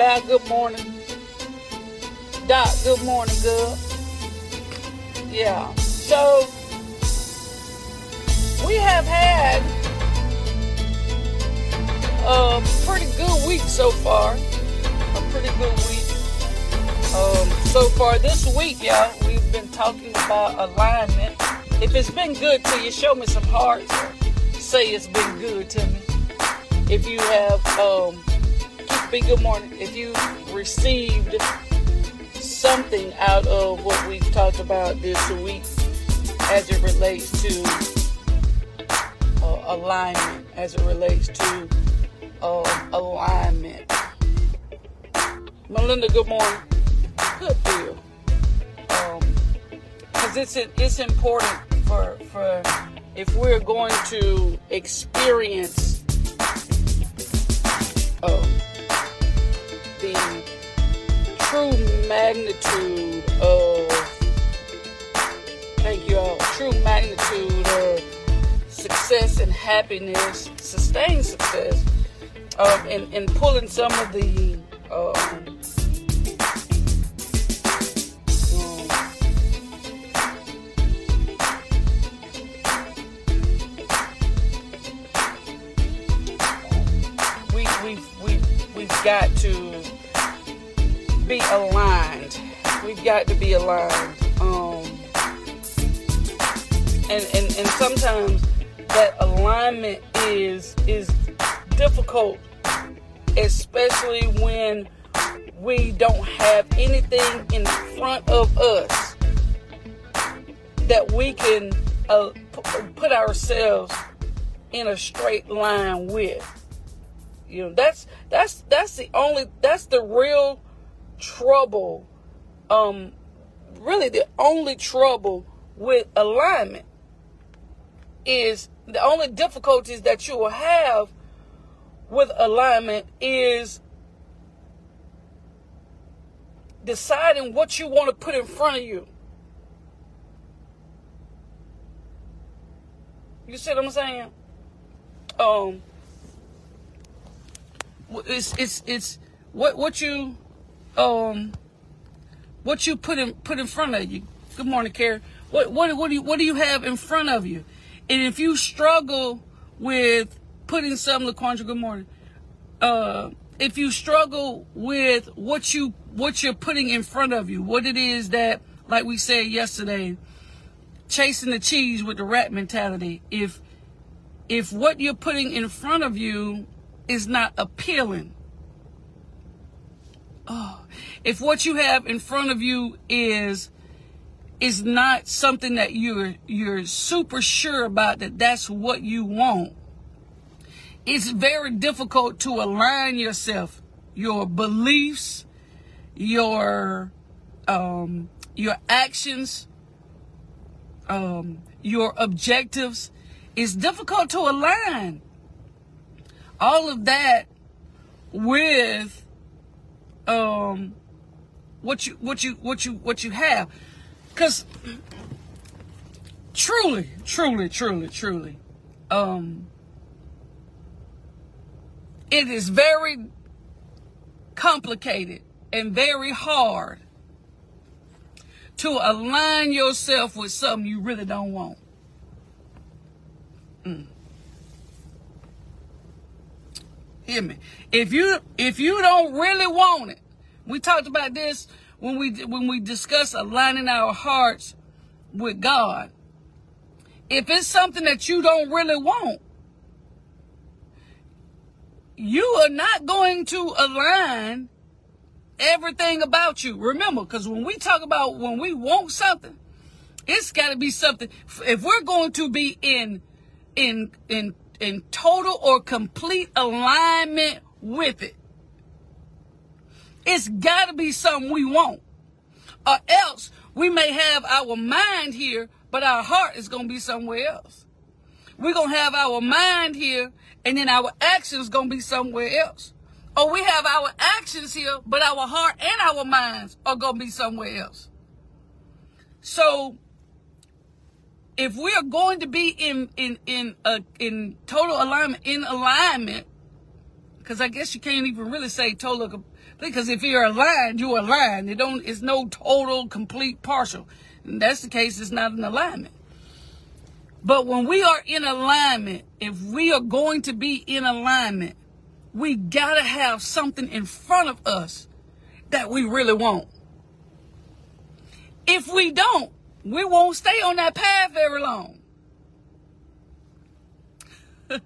Bad good morning. Doc, good morning, girl. Yeah. So we have had a pretty good week so far. A pretty good week. Um, so far this week, y'all, we've been talking about alignment. If it's been good to you, show me some hearts. Say it's been good to me. If you have, um, be good morning. If you received something out of what we've talked about this week as it relates to uh, alignment, as it relates to uh, alignment. Melinda, good morning. Good deal. Because um, it's it's important for for if we're going to experience um, true magnitude of thank you all true magnitude of success and happiness sustained success um, and, and pulling some of the um, be aligned. We've got to be aligned. Um, and, and, and sometimes that alignment is is difficult, especially when we don't have anything in front of us that we can uh, put ourselves in a straight line with. You know, that's that's that's the only that's the real trouble, um, really the only trouble with alignment is the only difficulties that you will have with alignment is deciding what you want to put in front of you. You see what I'm saying? Um, it's it's it's what what you um, what you put in put in front of you. Good morning, Carrie. What what what do you what do you have in front of you? And if you struggle with putting something, LaQuandra, good morning. Uh, if you struggle with what you what you're putting in front of you, what it is that, like we said yesterday, chasing the cheese with the rat mentality. If if what you're putting in front of you is not appealing, oh, if what you have in front of you is is not something that you're you're super sure about that that's what you want it's very difficult to align yourself your beliefs your um your actions um your objectives. It's difficult to align all of that with um what you what you what you what you have. Because truly truly truly truly um it is very complicated and very hard to align yourself with something you really don't want. Mm. hear me. If you if you don't really want it we talked about this when we when we discuss aligning our hearts with God. If it's something that you don't really want, you are not going to align everything about you. Remember, because when we talk about when we want something, it's got to be something. If we're going to be in in in in total or complete alignment with it, it's got to be something we want. Or else we may have our mind here, but our heart is going to be somewhere else. We're going to have our mind here, and then our actions going to be somewhere else. Or we have our actions here, but our heart and our minds are going to be somewhere else. So, if we are going to be in in in in total alignment, in alignment, because I guess you can't even really say total because if you're aligned, you're aligned. It don't. It's no total, complete, partial. And that's the case. It's not an alignment. But when we are in alignment, if we are going to be in alignment, we gotta have something in front of us that we really want. If we don't, we won't stay on that path very long.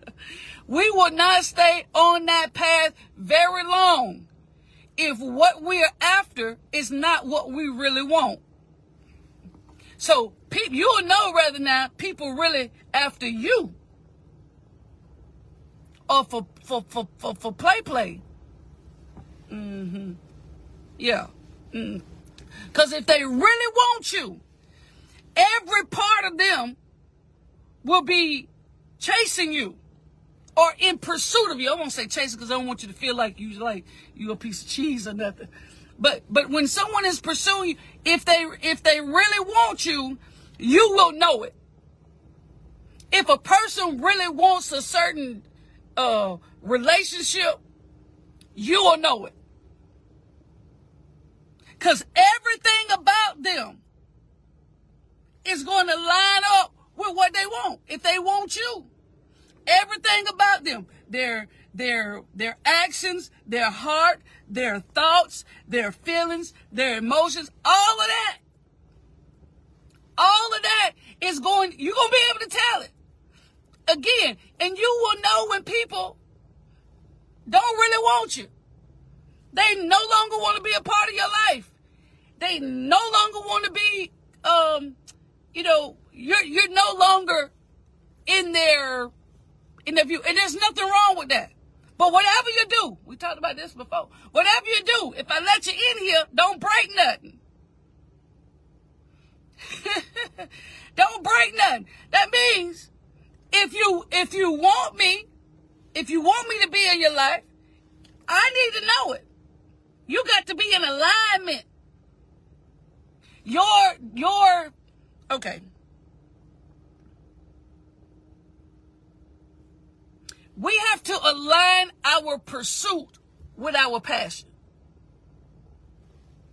we will not stay on that path very long if what we are after is not what we really want. So people, you'll know rather now people really after you, or for for for for, for play play. Mm-hmm. Yeah. Mm. Cause if they really want you, every part of them will be chasing you or in pursuit of you. I won't say chasing because I don't want you to feel like you like you a piece of cheese or nothing. But but when someone is pursuing you, if they if they really want you, you will know it. If a person really wants a certain uh, relationship, you will know it. Because everything about them is going to line up with what they want. If they want you, everything about them, their their their actions, their heart, their thoughts, their feelings, their emotions, all of that, all of that is going. You're gonna be able to tell it again, and you will know when people don't really want you. They no longer want to be a part of your life. They no longer want to be, um, you know, you're you're no longer in their in their view, and there's nothing wrong with that. But whatever you do, we talked about this before. Whatever you do, if I let you in here, don't break nothing. don't break nothing. That means if you if you want me, if you want me to be in your life, I need to know it. You got to be in alignment. Your your okay. We have to align our pursuit with our passion.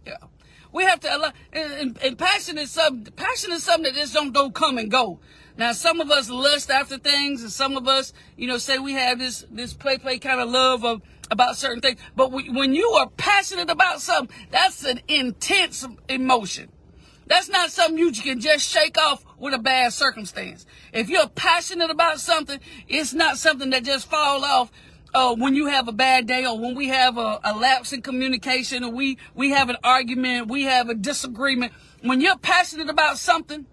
Yeah. We have to align and, and, passion is something passion is something that just don't, don't come and go. Now some of us lust after things and some of us, you know, say we have this this play play kind of love of about certain things. But when you are passionate about something, that's an intense emotion. That's not something you can just shake off with a bad circumstance. If you're passionate about something, it's not something that just fall off uh, when you have a bad day or when we have a, a lapse in communication or we, we have an argument, we have a disagreement. When you're passionate about something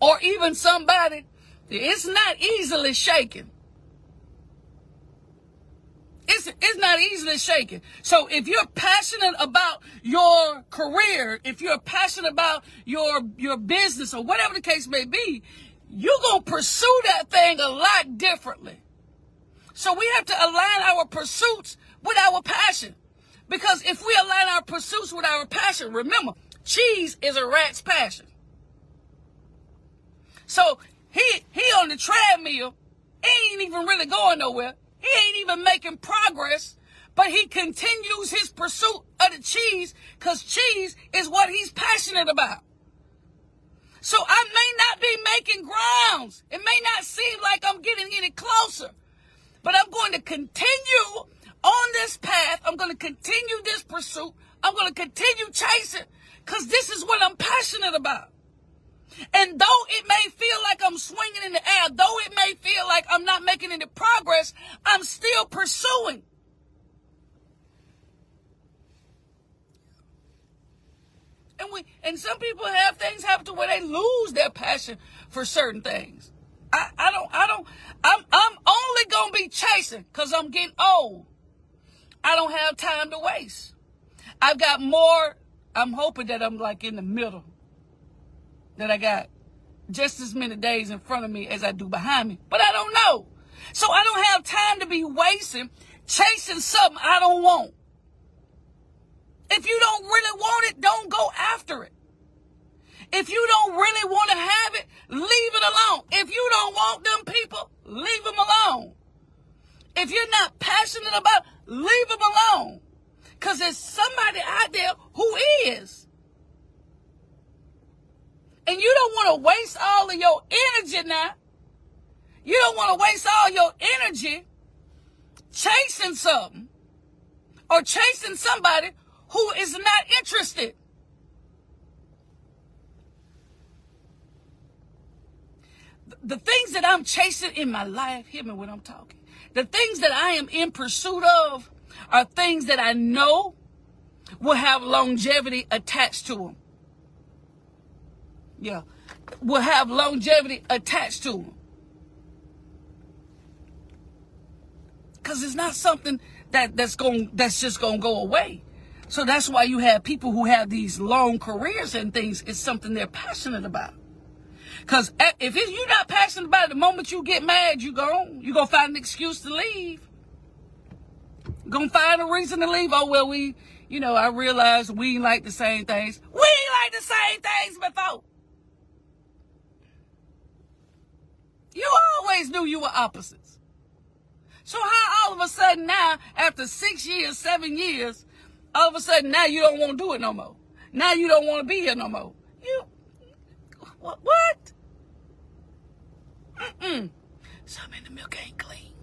or even somebody, it's not easily shaken. It's, it's not easily shaken. So if you're passionate about your career, if you're passionate about your, your business or whatever the case may be, you're going to pursue that thing a lot differently. So we have to align our pursuits with our passion. Because if we align our pursuits with our passion, remember, cheese is a rat's passion. So he he on the treadmill, ain't even really going nowhere. He ain't even making progress, but he continues his pursuit of the cheese because cheese is what he's passionate about. So I may not be making grounds. It may not seem like I'm getting any closer, but I'm going to continue on this path. I'm going to continue this pursuit. I'm going to continue chasing because this is what I'm passionate about. And though it may feel like I'm swinging in the air, though it may feel like I'm not making any progress, I'm still pursuing. And we and some people have things happen to where they lose their passion for certain things. I, I don't I don't I'm I'm only gonna be chasing because I'm getting old. I don't have time to waste. I've got more I'm hoping that I'm like in the middle that I got just as many days in front of me as I do behind me. But I don't know. So I don't have time to be wasting chasing something I don't want. If you don't really want it, don't go after it. If you don't really want to have it, leave it alone. If you don't want them people, leave them alone. If you're not passionate about, it, leave them alone. Cause there's somebody out there who is. And you don't want to waste all of your energy now. You don't want to waste all your energy chasing something or chasing somebody who is not interested. The things that I'm chasing in my life, hear me when I'm talking. The things that I am in pursuit of are things that I know will have longevity attached to them. Yeah, will have longevity attached to them. Because it's not something that, that's going that's just gonna go away. So that's why you have people who have these long careers and things. It's something they're passionate about. Because if you're not passionate about it, the moment you get mad, you go, you gonna find an excuse to leave. Gonna find a reason to leave. Oh well, we, you know, I realize we like the same things. We like the same things before. You always knew you were opposites. So how all of a sudden now, after six years, seven years, all of a sudden now you don't want to do it no more. Now you don't want to be here no more. You, what? What? Mm-mm. Something in the milk ain't clean.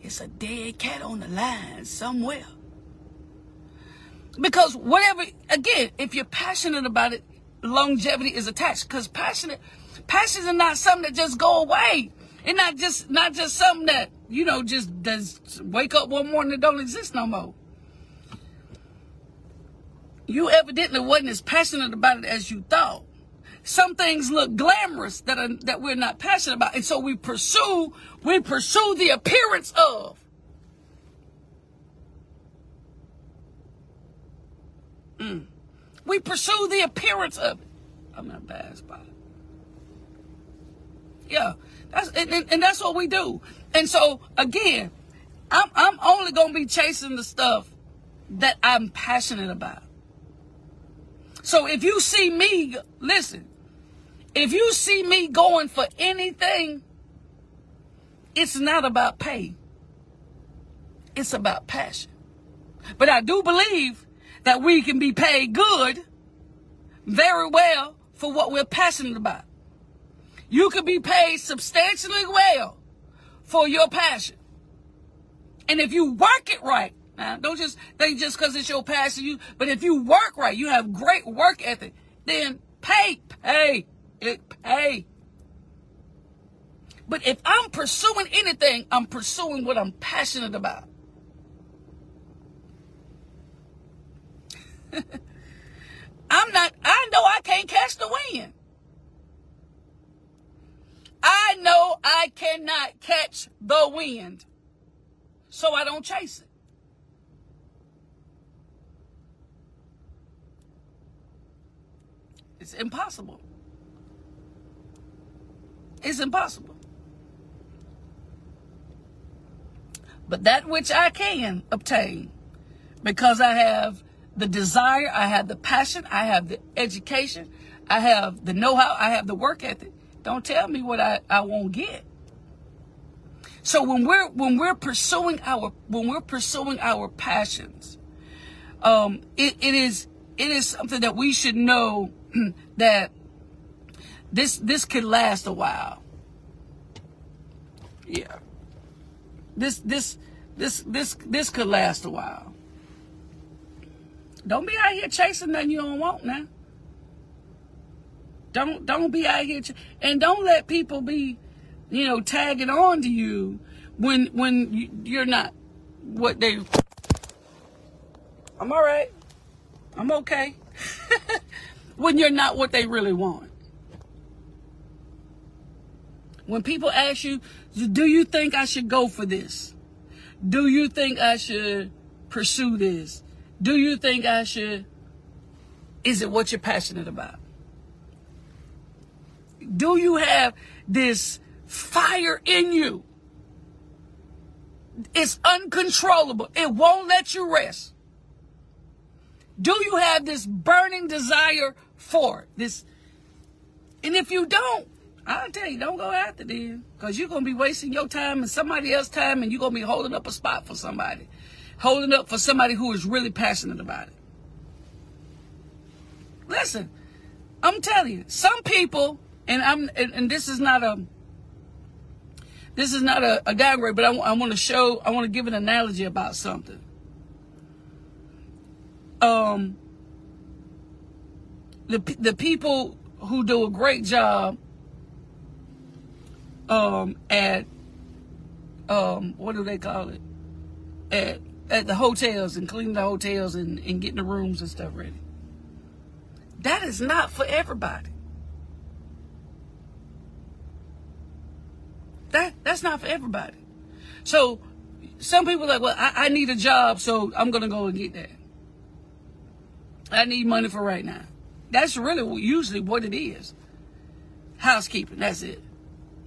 It's a dead cat on the line somewhere. Because whatever, again, if you're passionate about it, longevity is attached. Because passionate, passion are not something that just go away. It's not just not just something that you know just does wake up one morning and don't exist no more. You evidently wasn't as passionate about it as you thought. Some things look glamorous that are, that we're not passionate about, and so we pursue we pursue the appearance of. Mm. We pursue the appearance of it. I'm in a bad spot. Yeah, that's and, and, that's what we do. And so again, I'm I'm only gonna be chasing the stuff that I'm passionate about. So if you see me, listen, if you see me going for anything, it's not about pay. It's about passion. But I do believe that we can be paid good, very well, for what we're passionate about. You can be paid substantially well for your passion. And if you work it right, now don't just think just because it's your passion, you but if you work right, you have great work ethic, then pay, pay, it pay. But if I'm pursuing anything, I'm pursuing what I'm passionate about. I'm not, I know I can't catch the wind. I know I cannot catch the wind. So I don't chase it. It's impossible. It's impossible. But that which I can obtain, because I have the desire, I have the passion, I have the education, I have the know how, I have the work ethic. Don't tell me what I, I won't get. So when we're when we're pursuing our when we're pursuing our passions, um, it, it is it is something that we should know that this this could last a while. Yeah. This this this this this could last a while. Don't be out here chasing nothing you don't want now. Don't don't be out here and don't let people be, you know, tagging on to you when when you're not what they. I'm all right. I'm okay. when you're not what they really want. When people ask you, do you think I should go for this? Do you think I should pursue this? Do you think I should? Is it what you're passionate about? Do you have this fire in you? It's uncontrollable. It won't let you rest. Do you have this burning desire for it? this? And if you don't, I'll tell you, don't go after them. Because you're going to be wasting your time and somebody else's time, and you're going to be holding up a spot for somebody. Holding up for somebody who is really passionate about it. Listen, I'm telling you, some people, and I'm, and, and this is not a, this is not a, a downgrade, but I, I want to show, I want to give an analogy about something. Um, the the people who do a great job um, at um, what do they call it? At at the hotels and cleaning the hotels and, and getting the rooms and stuff ready. That is not for everybody. That that's not for everybody. So some people are like, well, I, I need a job, so I'm gonna go and get that. I need money for right now. That's really usually what it is. Housekeeping, that's it.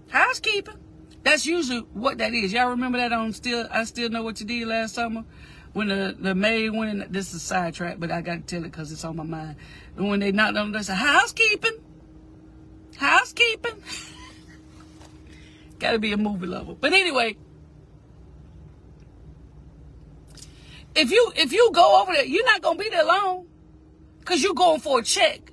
Housekeeping. That's usually what that is. Y'all remember that on still I still know what you did last summer? When the, the maid went in, this is a sidetrack, but I got to tell it because it's on my mind. And when they knocked on, they said, housekeeping. Housekeeping. got to be a movie lover. But anyway, if you if you go over there, you're not gonna be there long. Because you're going for a check.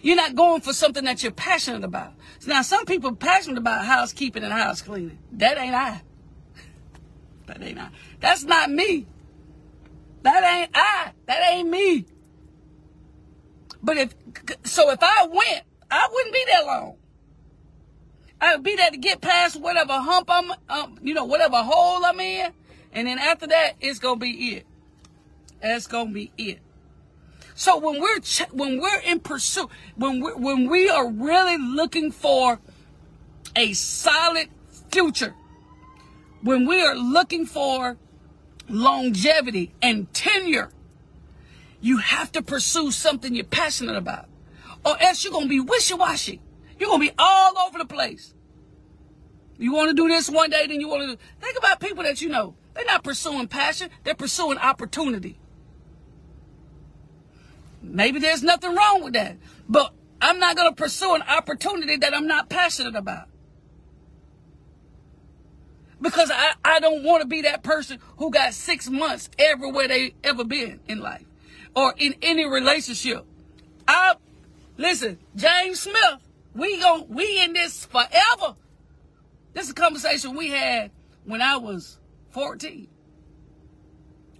You're not going for something that you're passionate about. Now, some people are passionate about housekeeping and house cleaning. That ain't I. That ain't I. That's not me. That ain't I. That ain't me. But if, so if I went, I wouldn't be there long. I be there to get past whatever hump I'm, um, you know, whatever hole I'm in. And then after that, it's to be it. That's to be it. So when we're ch- when we're in pursuit, when we when we are really looking for a solid future, when we are looking for longevity and tenure, you have to pursue something you're passionate about, or else you're gonna be wishy-washy. You're gonna be all over the place. You want to do this one day, then you want to do. Think about people that you know. They're not pursuing passion; they're pursuing opportunity. Maybe there's nothing wrong with that. But I'm not going to pursue an opportunity that I'm not passionate about. Because I, I don't want to be that person who got six months everywhere they ever been in life or in any relationship. I listen, James Smith, we gon' we in this forever. This is a conversation we had when I was 14.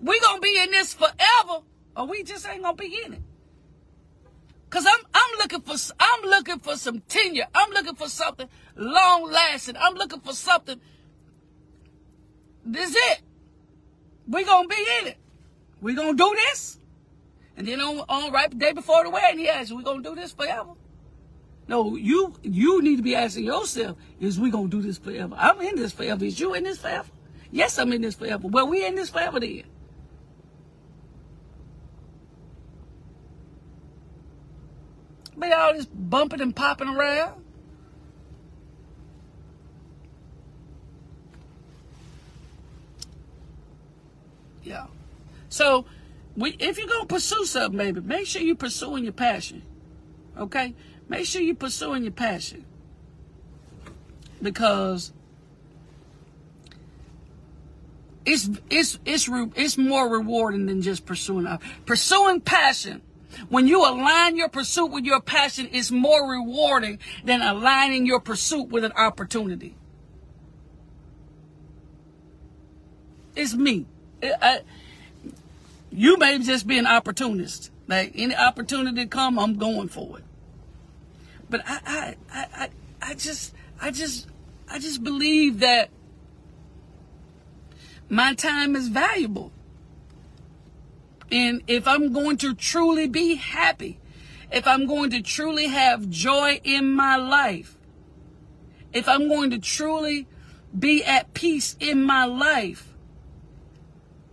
We gonna be in this forever, or we just ain't gonna be in it. Cause I'm I'm looking for I'm looking for some tenure. I'm looking for something long lasting. I'm looking for something. This is it. We gonna be in it. We gonna do this. And then on, on right the day before the wedding, he asked, "We gonna do this forever?" No, you you need to be asking yourself, "Is we gonna do this forever?" I'm in this forever. Is you in this forever? Yes, I'm in this forever. Well, we in this forever then. Be all this bumping and popping around. Yeah. So, we, if you're gonna pursue something, baby, make sure you're pursuing your passion. Okay? Make sure you're pursuing your passion. Because it's it's it's it's more rewarding than just pursuing uh, pursuing passion when you align your pursuit with your passion, it's more rewarding than aligning your pursuit with an opportunity. It's me. I, you may just be an opportunist. Like any opportunity come, I'm going for it. But I, I, I, I, just, I just, I just believe that my time is valuable. And if I'm going to truly be happy, if I'm going to truly have joy in my life, if I'm going to truly be at peace in my life,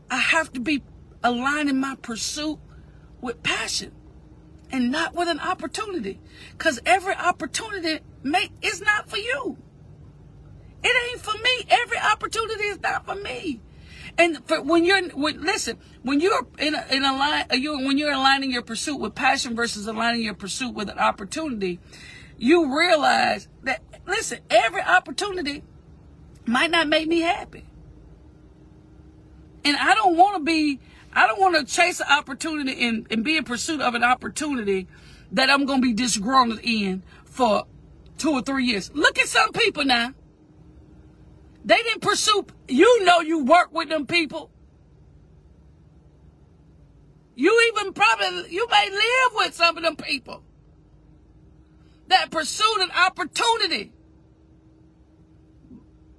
I have to be aligning my pursuit with passion and not with an opportunity. Because every opportunity may, is not for you. It ain't for me. Every opportunity is not for me. And for, when you're, when, listen, when you're in a, in a line, uh, you when you're aligning your pursuit with passion versus aligning your pursuit with an opportunity, you realize that, listen, every opportunity might not make me happy. And I don't want to be, I don't want to chase an opportunity and, and be in pursuit of an opportunity that I'm going to be disgruntled in for two or three years. Look at some people now. They didn't pursue, you know, you work with them people. You even probably, you may live with some of them people that pursued an opportunity.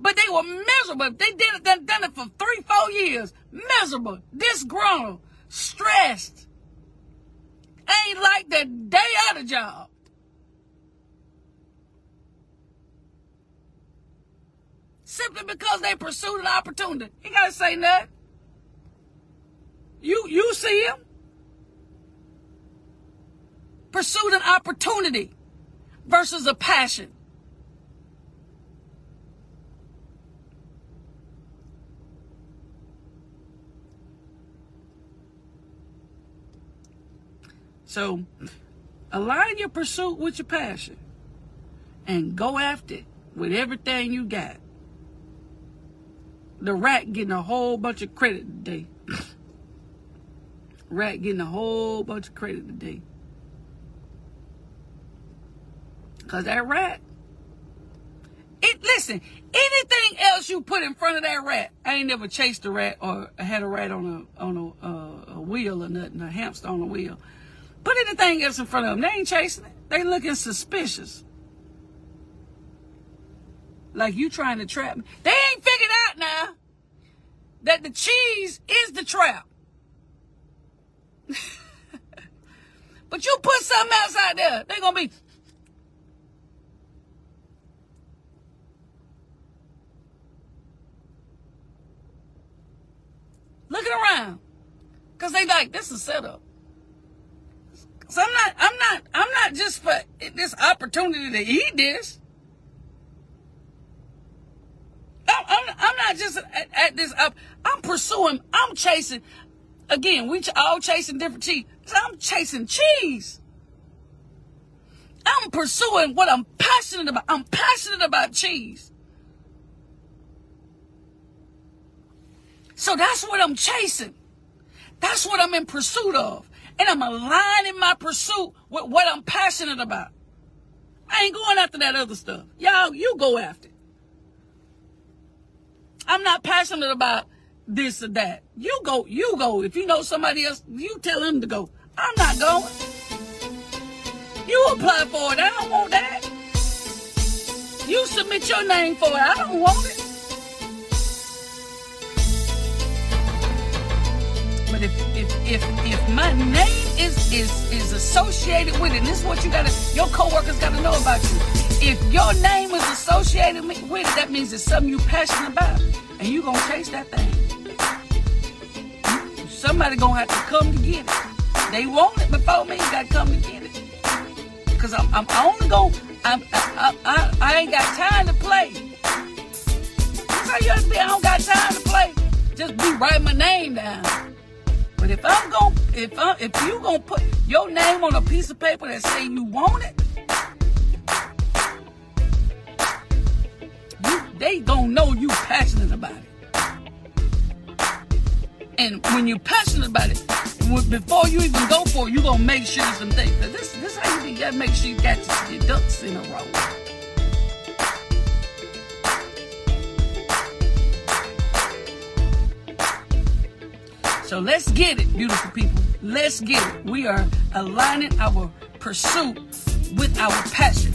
But they were miserable. They did it, done, done it for three, four years. Miserable, disgruntled, stressed. Ain't like the day out of job. Simply because they pursued an opportunity. He gotta say nothing. You you see him? Pursued an opportunity versus a passion. So align your pursuit with your passion and go after it with everything you got. The rat getting a whole bunch of credit today. rat getting a whole bunch of credit today. Cause that rat, it listen, anything else you put in front of that rat, I ain't never chased a rat or had a rat on a on a, uh, a wheel or nothing, a hamster on a wheel. Put anything else in front of them, they ain't chasing it. They looking suspicious. Like you trying to trap me. They ain't figured out now that the cheese is the trap. but you put something else out there, they gonna be looking around. Cause they like, this is setup. So I'm not, I'm not, I'm not just for this opportunity to eat this. I'm, I'm, I'm not just at, at this, I'm, I'm pursuing, I'm chasing, again, we all chasing different cheese. I'm chasing cheese. I'm pursuing what I'm passionate about. I'm passionate about cheese. So that's what I'm chasing. That's what I'm in pursuit of. And I'm aligning my pursuit with what I'm passionate about. I ain't going after that other stuff. Y'all, you go after it. I'm not passionate about this or that. You go, you go. If you know somebody else, you tell them to go. I'm not going. You apply for it. I don't want that. You submit your name for it. I don't want it. If if if if my name is is is associated with it, and this is what you gotta your coworkers gotta know about you. If your name is associated with it, that means it's something you're passionate about, and you gonna chase that thing. Somebody gonna have to come to get it. They want it before me. You gotta come to get it. Cause I'm I'm only gonna I'm I, I, I ain't got time to play. That's how you be. I don't got time to play. Just be writing my name down. But if I'm going, if I, if you gonna put your name on a piece of paper that say you want it, you, they gonna know you passionate about it. And when you're passionate about it, before you even go for it, you gonna make sure some things. Cause this, this how you, you gotta make sure you got your ducks in a row. So let's get it, beautiful people. Let's get it. We are aligning our pursuit with our passion.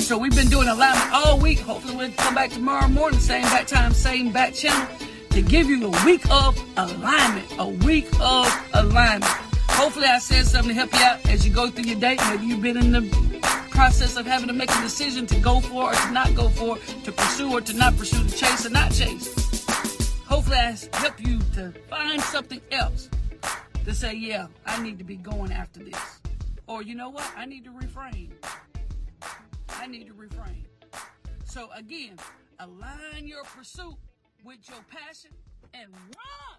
So we've been doing alignment all week. Hopefully we'll come back tomorrow morning, same back time, same back channel, to give you a week of alignment. A week of alignment. Hopefully I said something to help you out as you go through your day. Maybe you've been in the process of having to make a decision to go for or to not go for, to pursue or to not pursue, to chase or not chase hopefully I help you to find something else to say, yeah, I need to be going after this. Or you know what? I need to refrain. I need to refrain. So again, align your pursuit with your passion and run